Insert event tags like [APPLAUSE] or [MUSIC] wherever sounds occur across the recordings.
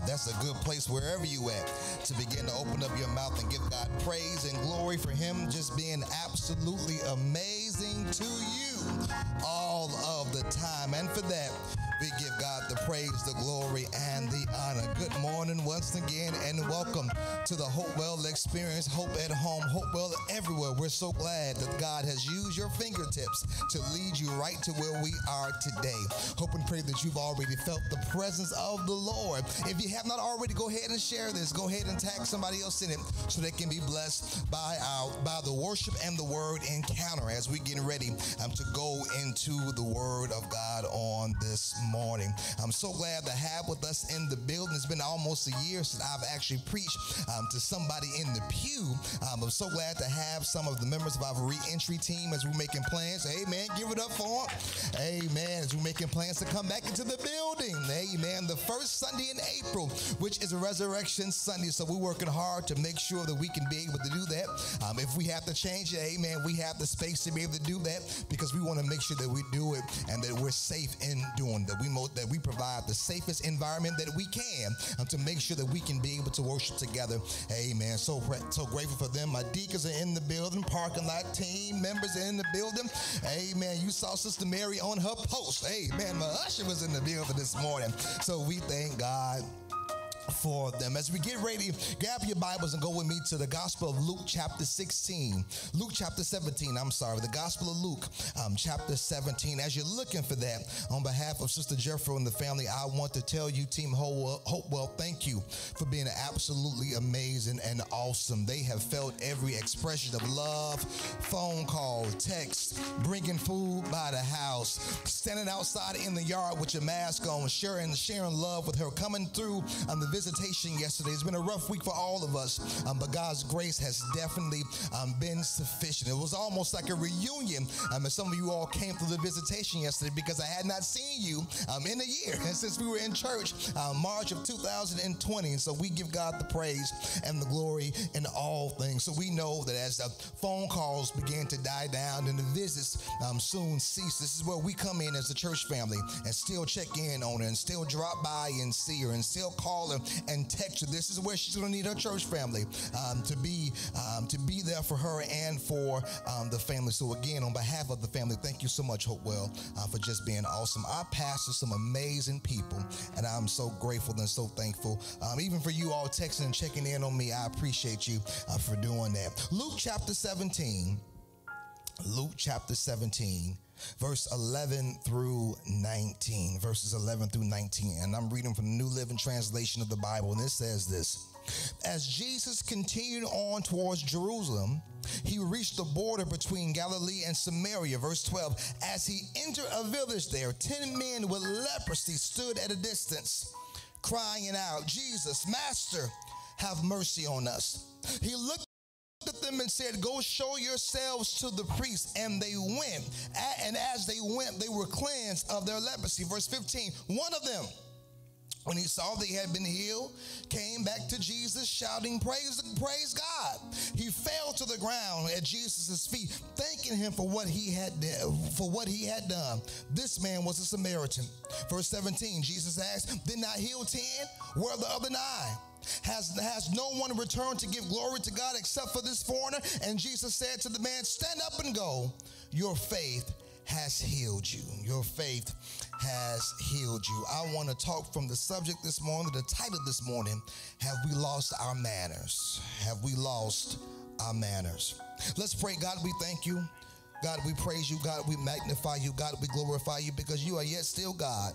God. That's a good place wherever you at to begin to open up your mouth and give God praise and glory for Him just being absolutely amazing to you all of the time. And for that, we give God the praise, the glory, and the honor. Good morning once again, and welcome to the Hopewell Experience. Hope at home, Hopewell everywhere. We're so glad that God has used your fingertips to lead you right to where we are today. Hope and pray that you've already felt the presence of the Lord. If you have not already, go ahead and share this. Go ahead and tag somebody else in it so they can be blessed by our by the worship and the word encounter as we get ready um, to go into the word of God on this morning morning. I'm so glad to have with us in the building. It's been almost a year since I've actually preached um, to somebody in the pew. Um, I'm so glad to have some of the members of our re-entry team as we're making plans. Amen. Give it up for them. Amen. As we're making plans to come back into the building. Amen. The first Sunday in April, which is a resurrection Sunday. So we're working hard to make sure that we can be able to do that. Um, if we have to change it, amen, we have the space to be able to do that because we want to make sure that we do it and that we're safe in doing that we mo- that we provide the safest environment that we can um, to make sure that we can be able to worship together. Amen. So so grateful for them. My deacons are in the building, parking lot team members are in the building. Amen. You saw Sister Mary on her post. Amen. My usher was in the building this morning. So we thank God for them. As we get ready, grab your Bibles and go with me to the Gospel of Luke, chapter 16. Luke, chapter 17, I'm sorry, the Gospel of Luke, um, chapter 17. As you're looking for that, on behalf of Sister Jeffro and the family, I want to tell you, Team Hopewell, thank you for being absolutely amazing and awesome. They have felt every expression of love, phone call, text, bringing food by the house, standing outside in the yard with your mask on, sharing, sharing love with her, coming through on the visit visitation yesterday. It's been a rough week for all of us, um, but God's grace has definitely um, been sufficient. It was almost like a reunion. Um, and some of you all came through the visitation yesterday because I had not seen you um, in a year [LAUGHS] since we were in church, uh, March of 2020. And so we give God the praise and the glory in all things. So we know that as the phone calls begin to die down and the visits um, soon cease, this is where we come in as a church family and still check in on her and still drop by and see her and still call her and text her. This is where she's going to need her church family um, to be um, to be there for her and for um, the family. So again, on behalf of the family, thank you so much, Hopewell, uh, for just being awesome. Our pastor, some amazing people, and I'm so grateful and so thankful. Um, even for you all texting and checking in on me, I appreciate you uh, for doing that. Luke chapter 17. Luke chapter 17 verse 11 through 19. Verses 11 through 19. And I'm reading from the New Living Translation of the Bible, and it says this As Jesus continued on towards Jerusalem, he reached the border between Galilee and Samaria. Verse 12 As he entered a village there, ten men with leprosy stood at a distance, crying out, Jesus, Master, have mercy on us. He looked at them and said, Go show yourselves to the priest. And they went. And as they went, they were cleansed of their leprosy. Verse 15 One of them, when he saw they had been healed, came back to Jesus shouting, Praise, praise God. He fell to the ground at Jesus' feet, thanking him for what he had for what he had done. This man was a Samaritan. Verse 17, Jesus asked, Did not heal ten? Where are the other nine? Has, has no one returned to give glory to God except for this foreigner? And Jesus said to the man, Stand up and go. Your faith has healed you. Your faith has healed you. I want to talk from the subject this morning, the title this morning Have we lost our manners? Have we lost our manners? Let's pray. God, we thank you. God, we praise you. God, we magnify you. God, we glorify you because you are yet still God.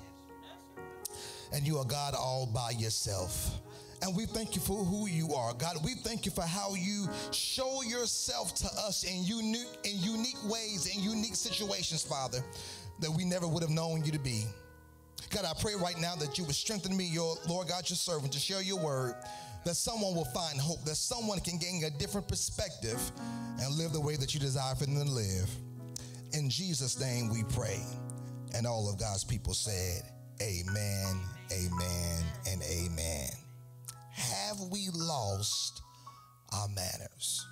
And you are God all by yourself. And we thank you for who you are, God. We thank you for how you show yourself to us in unique, in unique ways, in unique situations, Father, that we never would have known you to be. God, I pray right now that you would strengthen me, your Lord God, your servant, to share your word, that someone will find hope, that someone can gain a different perspective and live the way that you desire for them to live. In Jesus' name we pray. And all of God's people said, Amen, amen, and amen have we lost our manners?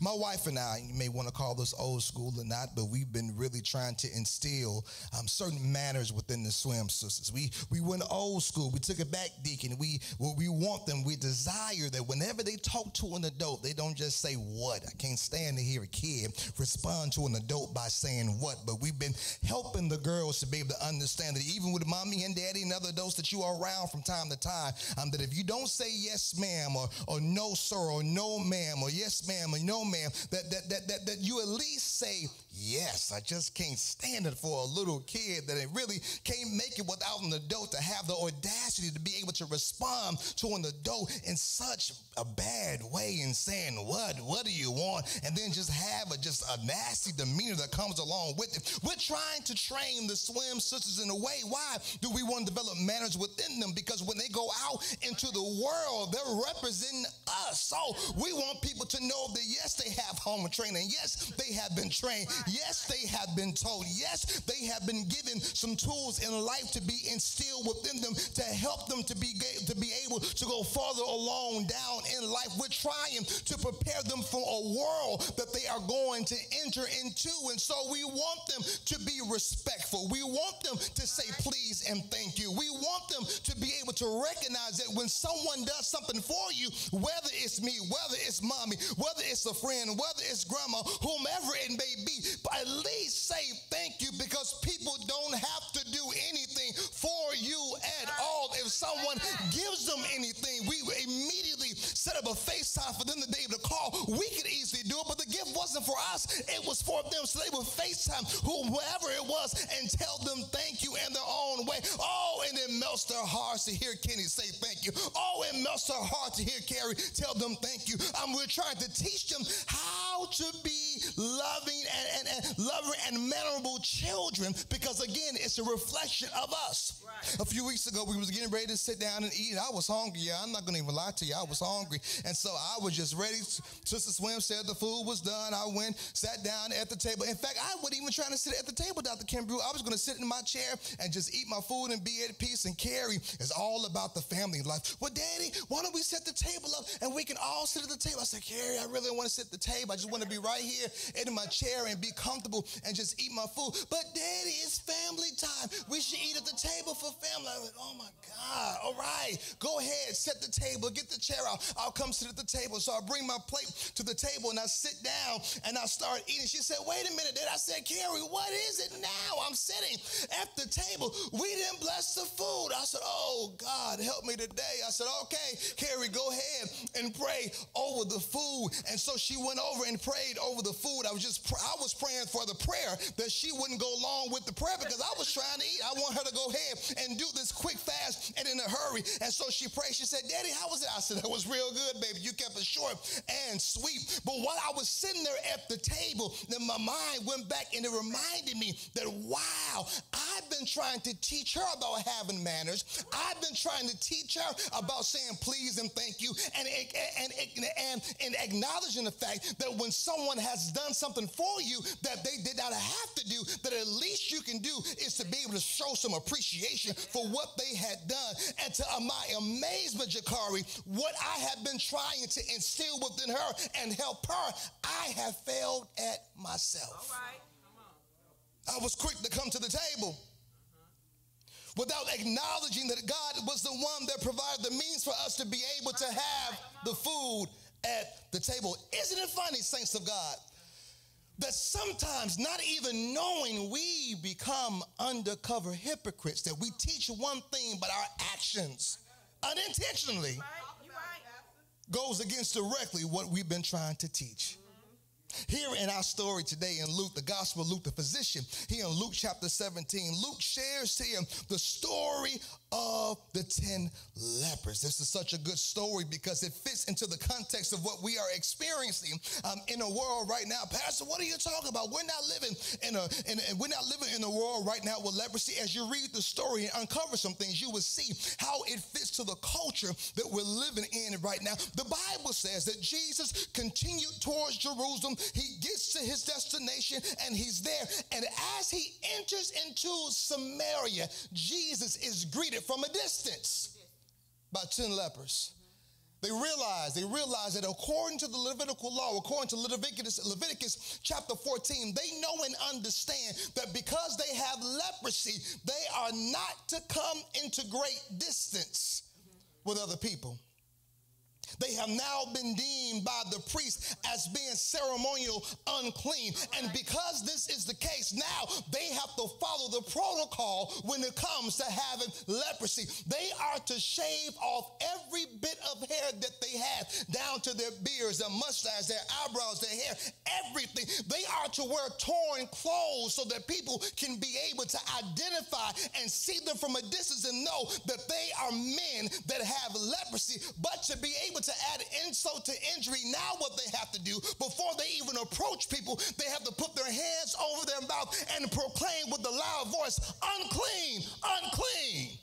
My wife and I, you may want to call this old school or not, but we've been really trying to instill um, certain manners within the swim sisters. We we went old school. We took it back, Deacon. We we want them. We desire that whenever they talk to an adult, they don't just say what. I can't stand to hear a kid respond to an adult by saying what. But we've been helping the girls to be able to understand that even with mommy and daddy and other adults that you are around from time to time, um, that if you don't say yes, ma'am, or or no, sir, or no, ma'am, or yes, ma'am, or no, ma'am, that that that that, that you at least say Yes, I just can't stand it for a little kid that it really can't make it without an adult to have the audacity to be able to respond to an adult in such a bad way and saying, What? What do you want? And then just have a just a nasty demeanor that comes along with it. We're trying to train the swim sisters in a way. Why do we want to develop manners within them? Because when they go out into the world, they're representing us. So we want people to know that yes, they have home training. Yes, they have been trained. Yes, they have been told. Yes, they have been given some tools in life to be instilled within them to help them to be to be able to go farther along down in life. We're trying to prepare them for a world that they are going to enter into. And so we want them to be respectful. We want them to say please and thank you. We want them to be able to recognize that when someone does something for you, whether it's me, whether it's mommy, whether it's a friend, whether it's grandma, whomever it may be, at least say thank you because people don't have to do anything for you at all. If someone gives them anything, we immediately set up a FaceTime for them to be able to call. We could easily do it, but the gift wasn't for us, it was for them. So they would FaceTime whoever it was and tell them thank you in their own way. Oh, and it melts their hearts to hear Kenny say thank you. Oh, it melts their heart to hear Carrie tell them thank you. Um, we're trying to teach them how to be loving and, and, and loving and memorable children because again, it's a reflection of us. Right. A few weeks ago, we was getting ready to sit down and eat. I was hungry. Yeah, I'm not gonna even lie to you. I was hungry, and so I was just ready. Sister Swim said the food was done. I went, sat down at the table. In fact, I wasn't even trying to sit at the table, Dr. Kimbrew. I was gonna sit in my chair and just eat my food and be at peace. And Carrie is all about the family life. Well, Daddy, why don't we set the table up and we can all sit at the table? I said, Carrie, I really want to sit at the table. I just want to be right here in my chair and be comfortable and just eat my food. But Daddy, it's family time. We should eat at the table for family. I like, oh my God. All right, go ahead, set the table, get the chair out. Come sit at the table. So I bring my plate to the table and I sit down and I start eating. She said, wait a minute. Then I said, Carrie, what is it now? I'm sitting at the table. We didn't bless the food. I said, oh God, help me today. I said, okay, Carrie, go ahead and pray over the food. And so she went over and prayed over the food. I was just, I was praying for the prayer that she wouldn't go along with the prayer because I was trying to eat. I want her to go ahead and do this quick fast and in a hurry. And so she prayed. She said, Daddy, how was it? I said, That was real good, baby. You kept it short and sweet. But while I was sitting there at the table, then my mind went back and it reminded me that, wow, I've been trying to teach her about having manners. I've been trying to teach her about saying please and thank you and, and, and, and, and acknowledging the fact that when someone has done something for you that they did not have to do, that at least you can do is to be able to show some appreciation for what they had done. And to my amazement, Jakari, what I have been trying to instill within her and help her, I have failed at myself. All right. I was quick to come to the table without acknowledging that God was the one that provided the means for us to be able to have the food at the table. Isn't it funny, saints of God? that sometimes, not even knowing, we become undercover hypocrites, that we teach one thing, but our actions unintentionally goes against directly what we've been trying to teach. Here in our story today in Luke, the Gospel Luke, the physician, here in Luke chapter 17, Luke shares here the story of the 10 lepers. This is such a good story because it fits into the context of what we are experiencing um, in a world right now. Pastor, what are you talking about? We're not living in a, in, in, we're not living in a world right now with leprosy. As you read the story and uncover some things, you will see how it fits to the culture that we're living in right now. The Bible says that Jesus continued towards Jerusalem. He gets to his destination and he's there. And as he enters into Samaria, Jesus is greeted from a distance by 10 lepers. They realize, they realize that according to the Levitical law, according to Leviticus, Leviticus chapter 14, they know and understand that because they have leprosy, they are not to come into great distance with other people. They have now been deemed by the priest as being ceremonial unclean. And because this is the case, now they have to follow the protocol when it comes to having leprosy. They are to shave off every bit of hair that they have, down to their beards, their mustache, their eyebrows, their hair, everything. They are to wear torn clothes so that people can be able to identify and see them from a distance and know that they are men that have leprosy, but to be able to add insult to injury, now what they have to do before they even approach people, they have to put their hands over their mouth and proclaim with a loud voice, unclean, unclean.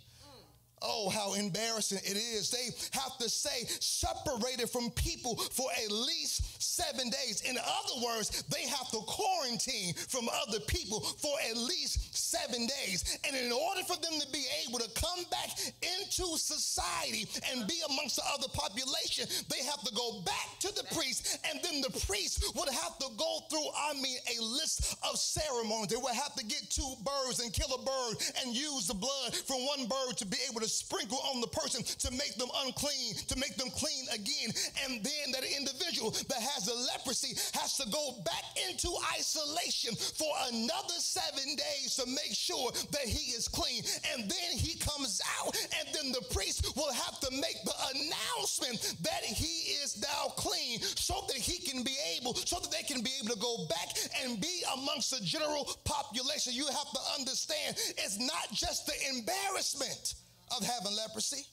Oh, how embarrassing it is. They have to say separated from people for at least seven days. In other words, they have to quarantine from other people for at least seven days. And in order for them to be able to come back into society and be amongst the other population, they have to go back to the priest, and then the priest would have to go through, I mean, a list of ceremonies. They would have to get two birds and kill a bird and use the blood from one bird to be able to sprinkle on the person to make them unclean, to make them clean again. And then that individual that has the leprosy has to go back into isolation for another seven days to make sure that he is clean. And then he comes out, and then the priest will have to make the announcement that he is now clean so that he can be able, so that they can be able to go back and be amongst the general population. You have to understand it's not just the embarrassment of having leprosy.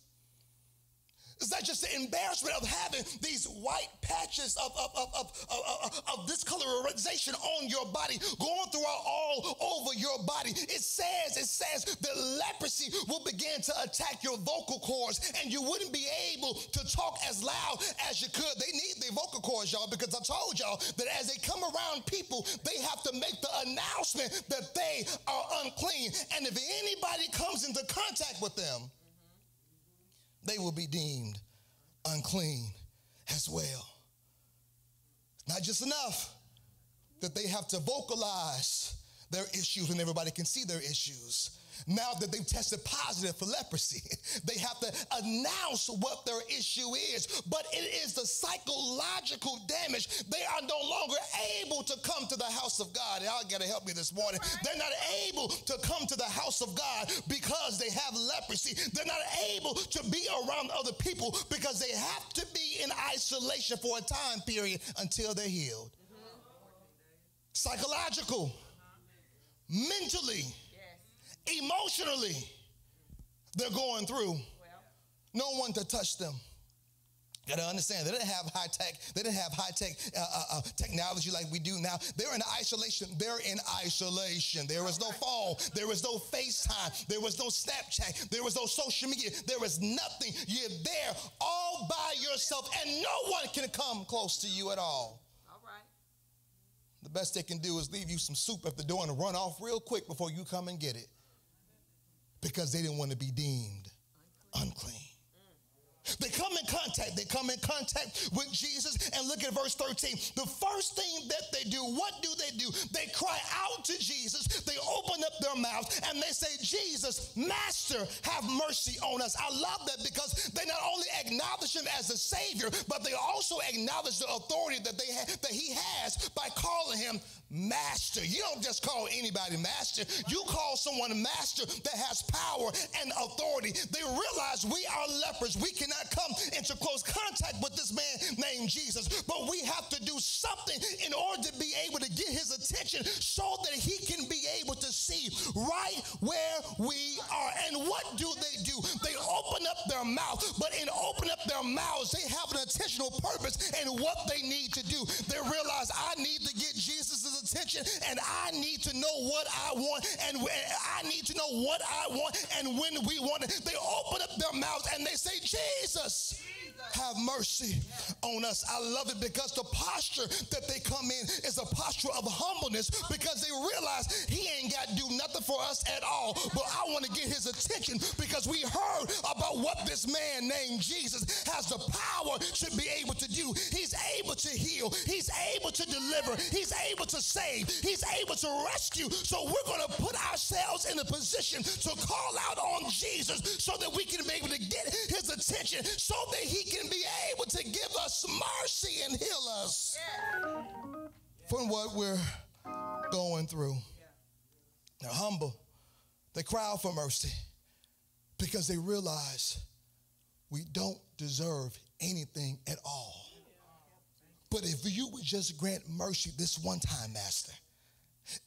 It's not just the embarrassment of having these white patches of, of, of, of, of, on your body, going throughout all over your body. It says, it says that leprosy will begin to attack your vocal cords and you wouldn't be able to talk as loud as you could. They need their vocal cords, y'all, because I told y'all that as they come around people, they have to make the announcement that they are unclean. And if anybody comes into contact with them, they will be deemed unclean as well. Not just enough that they have to vocalize their issues and everybody can see their issues now that they've tested positive for leprosy. [LAUGHS] They have to announce what their issue is, but it is the psychological damage. They are no longer able to come to the house of God. Y'all got to help me this morning. They're not able to come to the house of God because they have leprosy. They're not able to be around other people because they have to be in isolation for a time period until they're healed. Psychological, mentally, emotionally they're going through. No one to touch them. Gotta understand, they didn't have high tech, they didn't have high tech uh, uh, uh, technology like we do now. They're in isolation. They're in isolation. There was no phone, there was no FaceTime, there was no Snapchat, there was no social media, there was nothing. You're there all by yourself, and no one can come close to you at all. All right. The best they can do is leave you some soup at the door and run off real quick before you come and get it because they didn't want to be deemed unclean. They come in contact. They come in contact with Jesus. And look at verse 13. The first thing that they do, what do they do? They cry out to Jesus. They open up their mouth and they say, Jesus, Master, have mercy on us. I love that because they not only acknowledge him as the Savior, but they also acknowledge the authority that they ha- that he has by calling him master. You don't just call anybody master. You call someone master that has power and authority. They realize we are lepers. We cannot come into close contact with this man named Jesus, but we have to do something in order to be able to get his attention so that he can be able to see right where we are. And what do they do? They open up their mouth, but in opening up their mouths, they have an intentional purpose in what they need to do. They realize I need to get Jesus' attention and I need to know what I want and I need to know what I want and when we want it. They open up their mouths and they say, Jesus, have mercy on us. I love it because the posture that they come in is a posture of humbleness because they realize he ain't got to do nothing for us at all. But I want to get his attention because we heard about what this man named Jesus has the power to be able to do. He's able to heal, he's able to deliver, he's able to save, he's able to rescue. So we're going to put ourselves in a position to call out on Jesus so that we can be able to get his attention so that he can be able to give us mercy and heal us from what we're going through. They're humble. They cry for mercy because they realize we don't deserve anything at all. But if you would just grant mercy this one time, Master,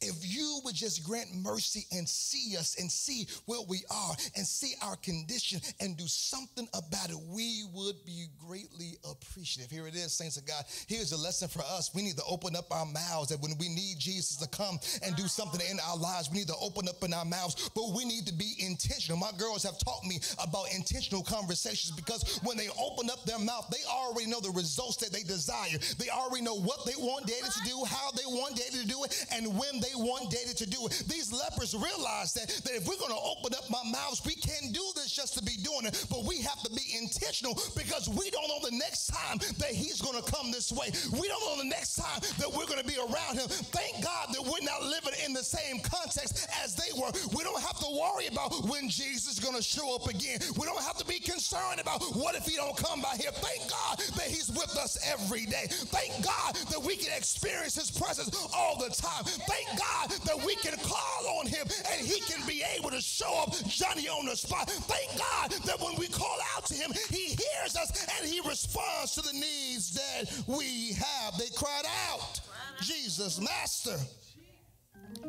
if you would just grant mercy and see us and see where we are and see our condition and do something about it, we would be greatly appreciative. Here it is, saints of God. Here's a lesson for us. We need to open up our mouths that when we need Jesus to come and do something in our lives, we need to open up in our mouths, but we need to be intentional. My girls have taught me about intentional conversations because when they open up their mouth, they already know the results that they desire. They already know what they want daddy to do, how they want daddy to do it, and when they want daddy to do it. These lepers realize that, that if we're going to open up my mouths, we can't do this just to be doing it, but we have to be intentional because we don't know the next time that he's going to come this way. We don't know the next time that we're going to be around him. Thank God that we're not living in the same context as they were. We don't have to worry about when Jesus is going to show up again. We don't have to be concerned about what if he don't come by here. Thank God that he's with us every day. Thank God that we can experience his presence all the time. Thank God that we can call on him and he can be able to show up Johnny on the spot. Thank God that when we call out to him, he hears us and he responds to the needs that we have. They cried out, Jesus, Master,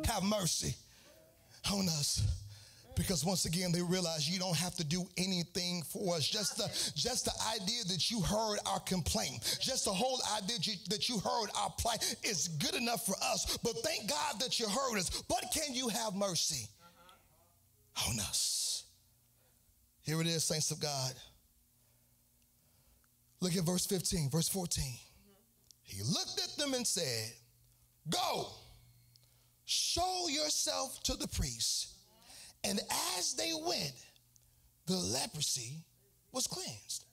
have mercy on us because once again they realize you don't have to do anything for us. Just the just the idea that you heard our complaint just the whole idea that you heard our plight is good enough for us. But thank god that you heard us. But can you have mercy on us? Here it is saints of god. Look at verse 15 verse 14 he looked at them and said go show yourself to the priest and as they went, the leprosy was cleansed.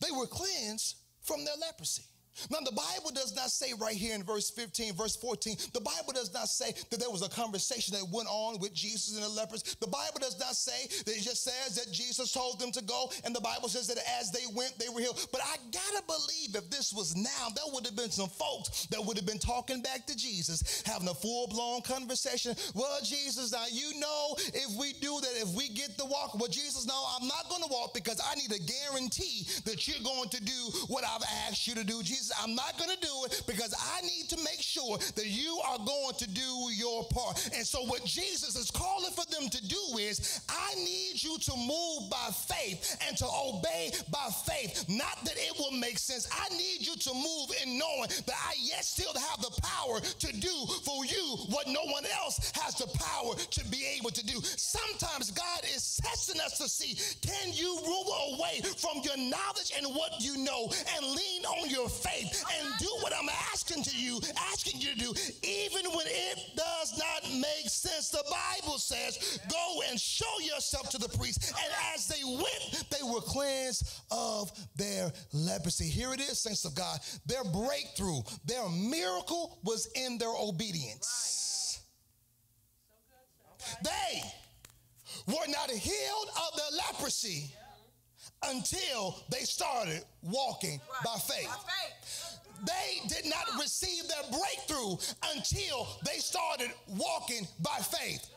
They were cleansed from their leprosy. Now, the Bible does not say right here in verse 15, verse 14, the Bible does not say that there was a conversation that went on with Jesus and the lepers. The Bible does not say that it just says that Jesus told them to go, and the Bible says that as they went, they were healed. But I gotta believe if this was now, there would have been some folks that would have been talking back to Jesus, having a full blown conversation. Well, Jesus, now you know if we do that, if we get the walk, well, Jesus, no, I'm not gonna walk because I need a guarantee that you're going to do what I've asked you to do. Jesus, I'm not going to do it because I need to make sure that you are going to do your part. And so, what Jesus is calling for them to do is, I need you to move by faith and to obey by faith. Not that it will make sense. I need you to move in knowing that I yet still have the power to do for you what no one else has the power to be able to do. Sometimes God is testing us to see can you move away from your knowledge and what you know and lean on your faith faith and do what I'm asking to you, asking you to do, even when it does not make sense. The Bible says, go and show yourself to the priest. And as they went, they were cleansed of their leprosy. Here it is, saints of God. Their breakthrough, their miracle was in their obedience. They were not healed of their leprosy until they started walking by faith. They did not receive their breakthrough until they started walking by faith.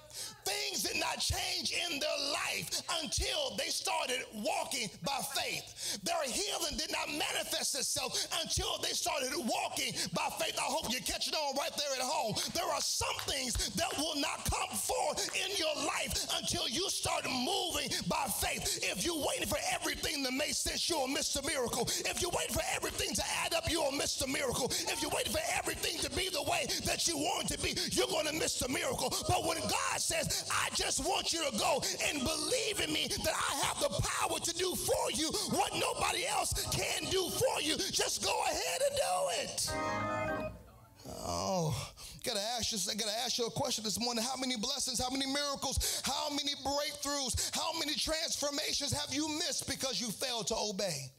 Things did not change in their life until they started walking by faith. Their healing did not manifest itself until they started walking by faith. I hope you're catching on right there at home. There are some things that will not come forth in your life until you start moving by faith. If you're waiting for everything to make sense, you'll miss the miracle. If you're waiting for everything to add up, you'll miss the miracle. If you're waiting for everything to be the way that you want it to be, you're going to miss the miracle. But when God says, I just want you to go and believe in me that I have the power to do for you what nobody else can do for you. Just go ahead and do it. Oh, gotta ask you, I gotta ask you a question this morning. How many blessings, how many miracles, how many breakthroughs, how many transformations have you missed because you failed to obey?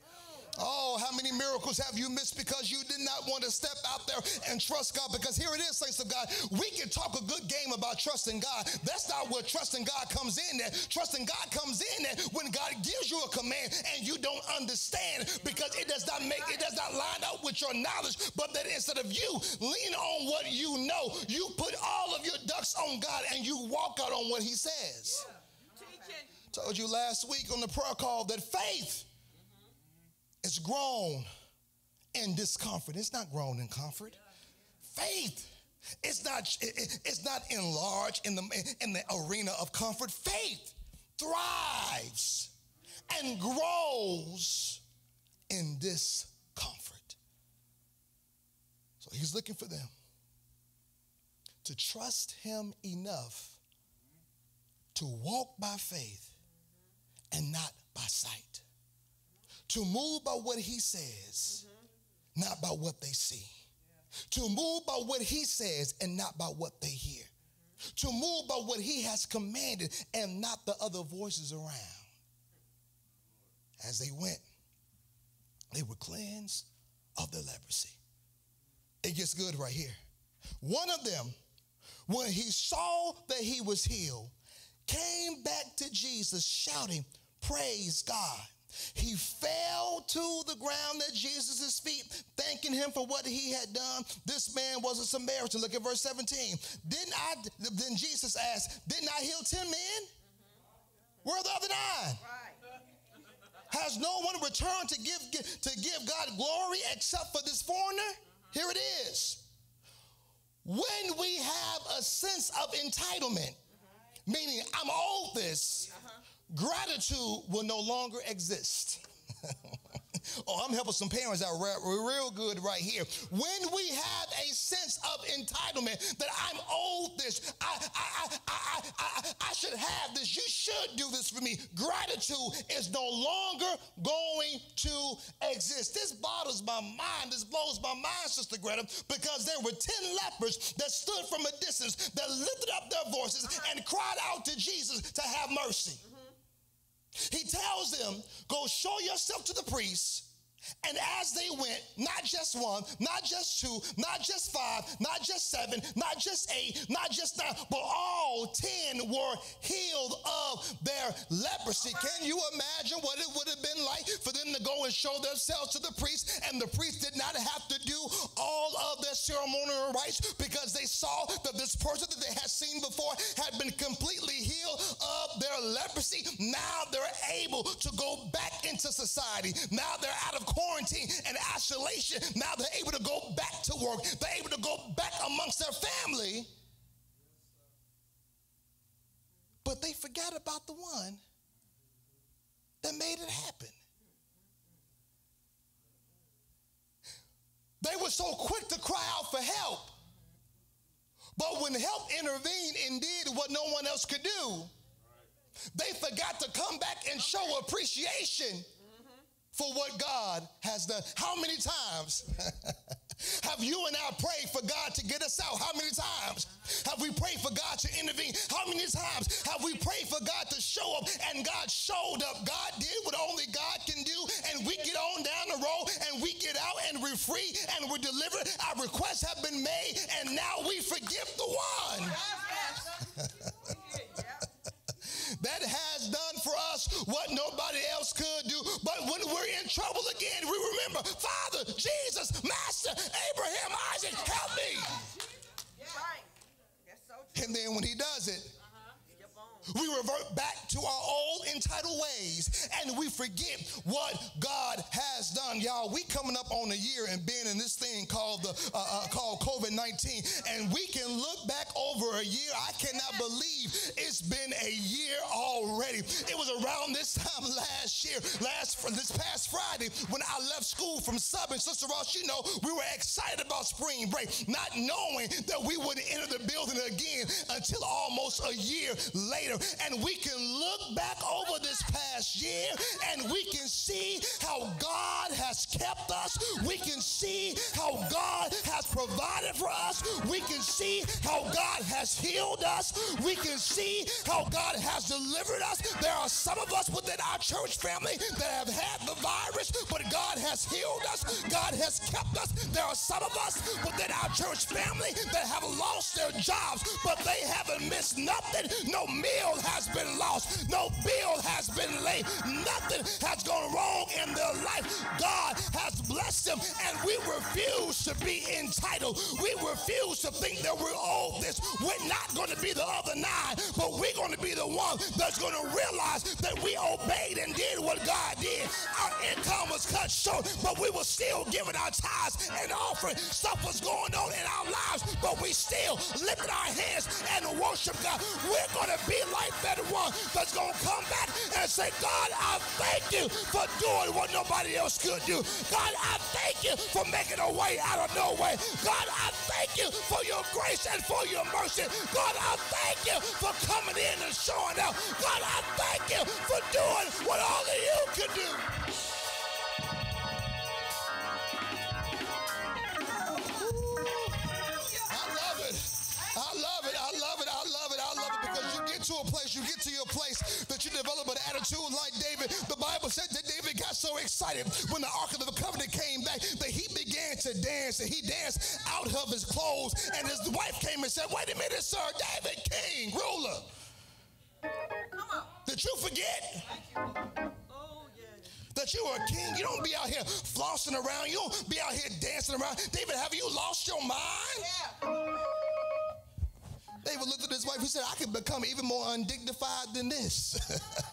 Oh, how many miracles have you missed because you did not want to step out there and trust God? Because here it is, saints of God. We can talk a good game about trusting God. That's not where trusting God comes in There, Trusting God comes in there when God gives you a command and you don't understand because it does not make, it does not line up with your knowledge, but that instead of you lean on what you know, you put all of your ducks on God and you walk out on what he says. Told you last week on the prayer call that faith it's grown in discomfort. It's not grown in comfort. Faith. It's not, it's not enlarged in the, in the arena of comfort. Faith thrives and grows in discomfort. So he's looking for them to trust him enough to walk by faith and not by sight to move by what he says, mm-hmm. not by what they see. Yeah. To move by what he says and not by what they hear. Mm-hmm. To move by what he has commanded and not the other voices around. As they went, they were cleansed of their leprosy. It gets good right here. One of them, when he saw that he was healed, came back to Jesus shouting, Praise God. He fell to the ground at Jesus' feet, thanking him for what he had done. This man was a Samaritan. Look at verse 17. Didn't I, then Jesus asked, Didn't I heal 10 men? Where are the other nine? Has no one returned to give, to give God glory except for this foreigner? Here it is. When we have a sense of entitlement, meaning I'm owed this, gratitude will no longer exist. [LAUGHS] oh, I'm helping some parents out real good right here. When we have a sense of entitlement that I'm owed this, I, I, I, I, I, should have this, you should do this for me. Gratitude is no longer going to exist. This bothers my mind, this blows my mind, Sister Greta, because there were 10 lepers that stood from a distance that lifted up their voices and cried out to Jesus to have mercy. He tells them, go show yourself to the priest and as they went, not just one, not just two, not just five, not just seven, not just eight, not just nine, but all ten were healed of their leprosy. Can you imagine what it would have been like for them to go and show themselves to the priest, and the priest did not have to do all of their ceremonial rites because they saw that this person that they had seen before had been completely healed of their leprosy. Now they're able to go back into society. Now they're out of quarantine and isolation. Now they're able to go back to work. They're able to go back amongst their family. But they forgot about the one that made it happen. They were so quick to cry out for help. But when help intervened and did what no one else could do, they forgot to come back and show appreciation for what God has done. How many times [LAUGHS] have you and I prayed for God to get us out? How many times have we prayed for God to intervene? How many times have we prayed for God to show up and God showed up? God did what only God can do, and we get on down the road and we get out and we're free and we're delivered. Our requests have been made, and now we forgive the one. That has done for us what nobody else could do. But when we're in trouble again, we remember, Father, Jesus, Master, Abraham, Isaac, help me. And then when he does it, we revert back to our old entitled ways and we forget what God has done. Y'all, we coming up on a year and being in this thing called the uh, uh, called COVID-19 and we can look back over over a year. I cannot believe it's been a year already. It was around this time last year, last this past Friday, when I left school from Southern. Sister Ross, you know, we were excited about spring break, not knowing that we wouldn't enter the building again until almost a year later. And we can look back over this past year and we can see how God has kept us. We can see how God has provided for us. We can see how God has healed us. We can see how God has delivered us. There are some of us within our church family that have had the virus, but God has healed us. God has kept us. There are some of us within our church family that have lost their jobs, but they haven't missed nothing. No meal has been lost. No bill has been late. Nothing has gone wrong in their life. God has blessed them, and we refuse to be entitled. We refuse to think that we're all this. We're not going to be the other nine, but we're going to be the one that's going to realize that we obeyed and did what God did. Our income was cut short, but we were still giving our tithes and offering. Stuff was going on in our lives, but we still lifted our hands and worship God. We're going to be like that one that's going to come back and say, God, I thank you for doing what nobody else could do. God, I thank you for making a way out of no way. God, I thank you for your grace and for your mercy. God, I thank you for coming in and showing up. God, I thank you for doing what only you can do. A place, you get to your place that you develop an attitude like David. The Bible said that David got so excited when the Ark of the Covenant came back that he began to dance and he danced out of his clothes. And his wife came and said, Wait a minute, sir, David, king, ruler. Did you forget? that you are a king. You don't be out here flossing around. You don't be out here dancing around. David, have you lost your mind? Yeah. David looked at his wife. He said, I can become even more undignified than this.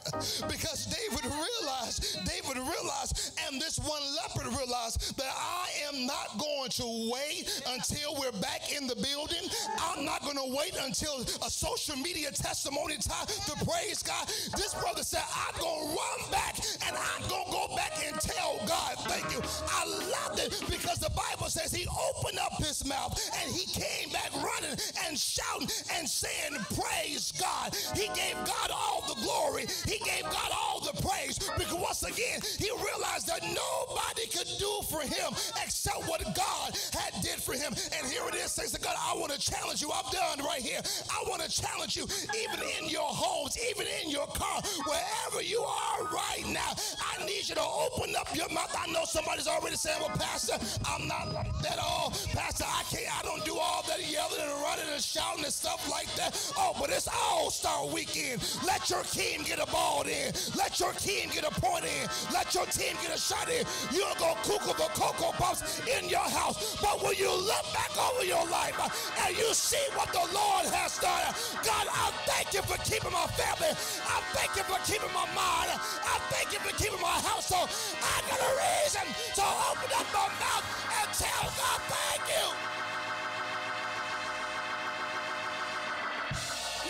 [LAUGHS] because David realized, David realized, and this one leper realized that I am not going to wait until we're back in the building. I'm not going to wait until a social media testimony time to praise God. This brother said, I'm going to run back and I'm going to go back and tell God, thank you. I loved it because the Bible says he opened up his mouth and he came back running and shouting and saying, Praise God. He gave God all the glory, he gave God all the praise because once again, he realized that nobody could do for him except what God had did for him. And here it is, says to God, I want to challenge you. I'm done right here. I want to challenge you, even in your homes, even in your car, wherever you are right now. I need you to open up your mouth. I know somebody's already saying, Well, Pastor, I'm not like that all. Pastor, I can't, I don't do all that yelling and running and shouting and stuff stuff like that. Oh, but it's All Star Weekend. Let your team get a ball in. Let your team get a point in. Let your team get a shot in. You'll go cuckoo the Cocoa Puffs in your house. But when you look back over your life uh, and you see what the Lord has done, uh, God, I thank you for keeping my family. I thank you for keeping my mind. I thank you for keeping my household. I got a reason to open up my mouth and tell God thank you.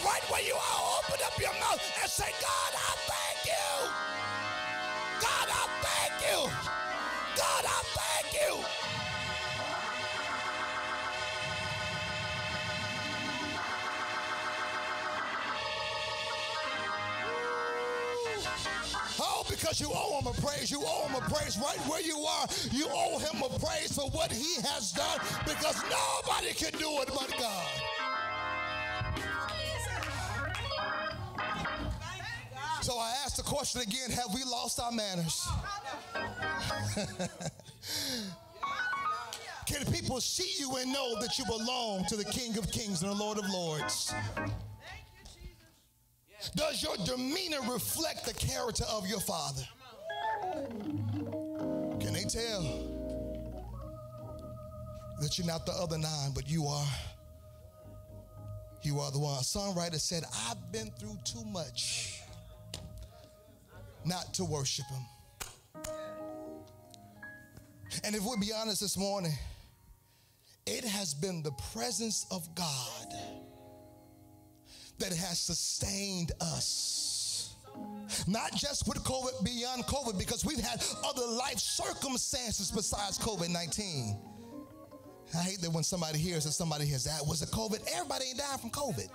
Right where you are, open up your mouth and say, God, I thank you. God, I thank you. God, I thank you. Oh, because you owe him a praise. You owe him a praise right where you are. You owe him a praise for what he has done because nobody can do it but God. So I ask the question again have we lost our manners? [LAUGHS] Can people see you and know that you belong to the King of Kings and the Lord of Lords? Does your demeanor reflect the character of your Father? Can they tell that you're not the other nine, but you are? You are the one. A songwriter said, I've been through too much not to worship him. And if we'll be honest this morning, it has been the presence of God that has sustained us. Not just with COVID, beyond COVID, because we've had other life circumstances besides COVID 19. I hate that when somebody hears that somebody has that was it COVID. Everybody ain't dying from COVID.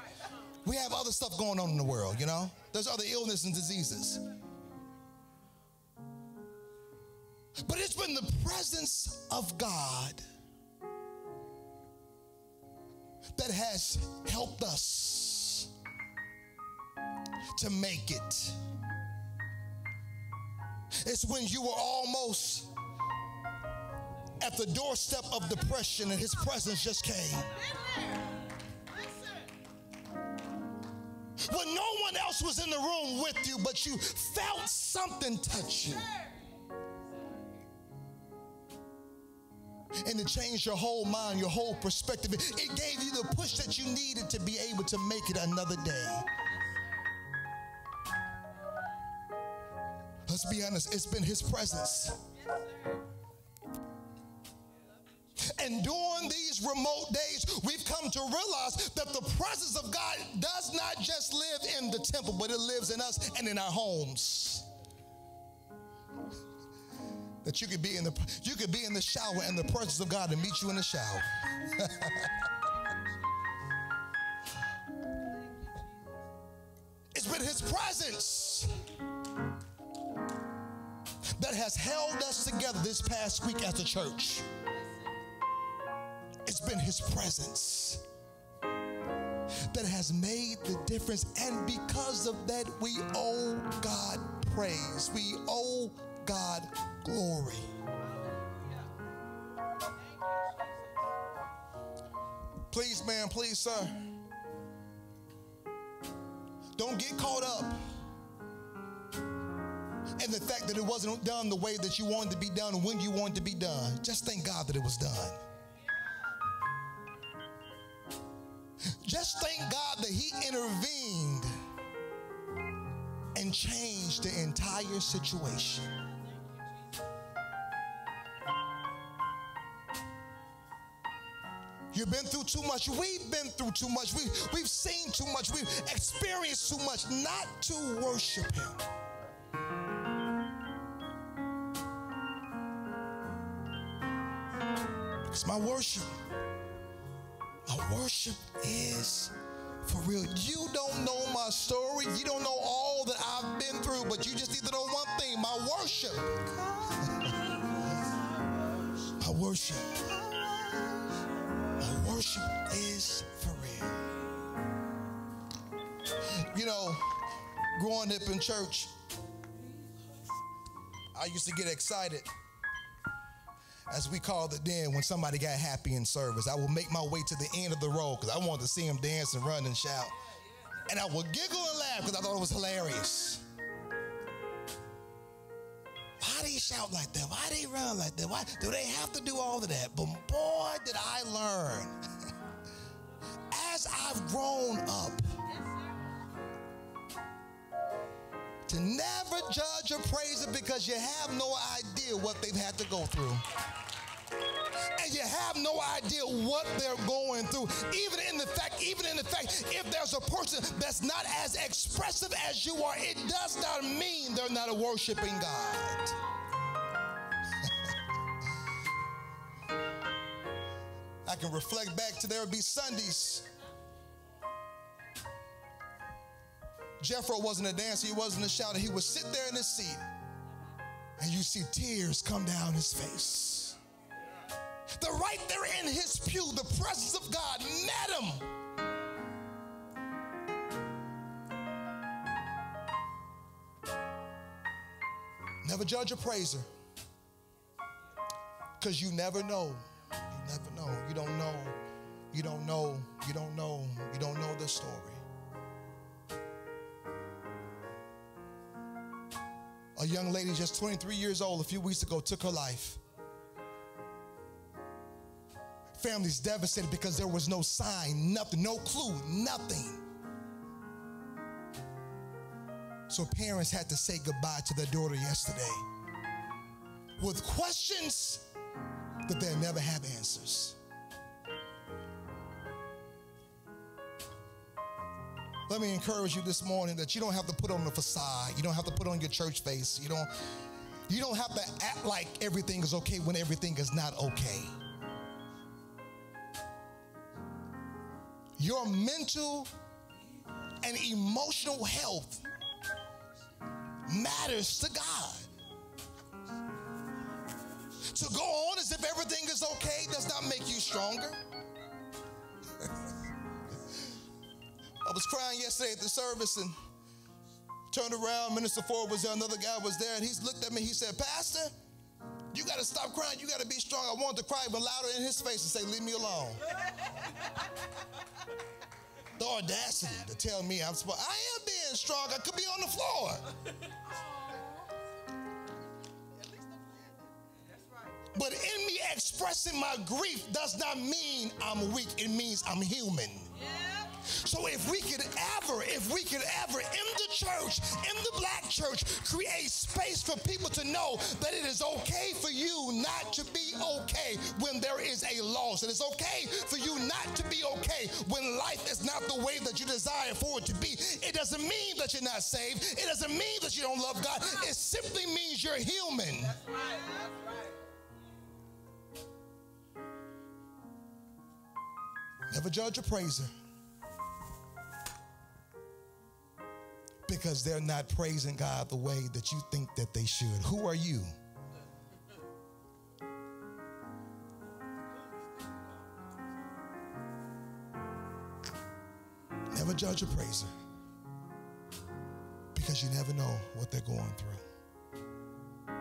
We have other stuff going on in the world, you know? There's other illnesses and diseases. But it's been the presence of God that has helped us to make it. It's when you were almost at the doorstep of depression and his presence just came. When no one else was in the room with you, but you felt something touch you. And it changed your whole mind, your whole perspective. It gave you the push that you needed to be able to make it another day. Let's be honest, it's been His presence. And during these remote days, we've come to realize that the presence of God does not just live in the temple, but it lives in us and in our homes that you could be in the you could be in the shower and the presence of God to meet you in the shower. [LAUGHS] it's been his presence that has held us together this past week as a church. It's been his presence that has made the difference. And because of that, we owe God praise. We owe God glory. Please, man, please, sir. Don't get caught up in the fact that it wasn't done the way that you wanted to be done when you wanted to be done. Just thank God that it was done. Entire situation. You've been through too much. We've been through too much. We, we've seen too much. We've experienced too much not to worship Him. Because my worship, my worship is for real. You don't know my story. You don't know all that I've been through, but you just need to know one thing my worship. my worship My worship is for real. You know, growing up in church, I used to get excited, as we called it then, when somebody got happy in service. I would make my way to the end of the row because I wanted to see them dance and run and shout. And I would giggle and laugh because I thought it was hilarious. Why do they shout like that? Why do they run like that? Why do they have to do all of that? But boy, did I learn [LAUGHS] as I've grown up to never judge or praise it because you have no idea what they've had to go through. And you have no idea what they're going through. Even in the fact, even in the fact, if there's a person that's not as expressive as you are, it does not mean they're not a worshiping God. [LAUGHS] I can reflect back to there would be Sundays. Jeffro wasn't a dancer, he wasn't a shouter. He would sit there in his seat and you see tears come down his face. The right there in his pew, the presence of God met him. Never judge a praiser because you never know You never know. You don't know. You don't know. You don't know. You don't know the story. A young lady, just 23 years old, a few weeks ago, took her life. Family's devastated because there was no sign, nothing, no clue, nothing. So parents had to say goodbye to their daughter yesterday with questions that they'll never have answers. Let me encourage you this morning that you don't have to put on the facade. You don't have to put on your church face. You don't you don't have to act like everything is okay when everything is not okay. Your mental and emotional health matters to God. To go on as if everything is okay does not make you stronger. [LAUGHS] I was crying yesterday at the service and turned around. Minister Ford was there, another guy was there, and he looked at me. He said, Pastor, you got to stop crying. You got to be strong. I want to cry even louder in his face and say, Leave me alone. [LAUGHS] the audacity to tell me I'm supposed, I am being strong. I could be on the floor. But in me expressing my grief does not mean I'm weak. It means I'm human. So if we could ever, if we could ever in the church, in the black church, create space for people to know that it is okay for you not to be okay when there is a loss. It is okay for you not to be okay when life is not the way that you desire for it to be. It doesn't mean that you're not saved. It doesn't mean that you don't love God. It simply means you're human. That's right. That's right. Never judge a praiser. Because they're not praising God the way that you think that they should. Who are you? Never judge a praiser because you never know what they're going through.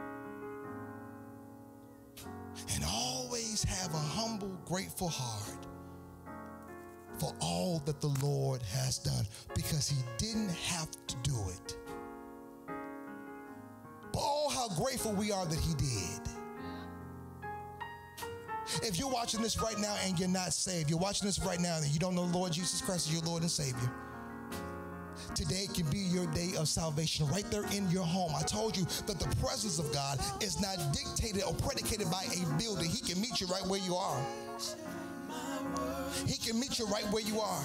And always have a humble, grateful heart for all that the Lord has done because he didn't have to do it. But oh, how grateful we are that he did. If you're watching this right now and you're not saved, you're watching this right now and you don't know Lord Jesus Christ as your Lord and Savior. Today can be your day of salvation right there in your home. I told you that the presence of God is not dictated or predicated by a building. He can meet you right where you are. He can meet you right where you are.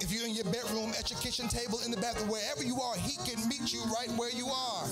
If you're in your bedroom, at your kitchen table, in the bathroom, wherever you are, He can meet you right where you are.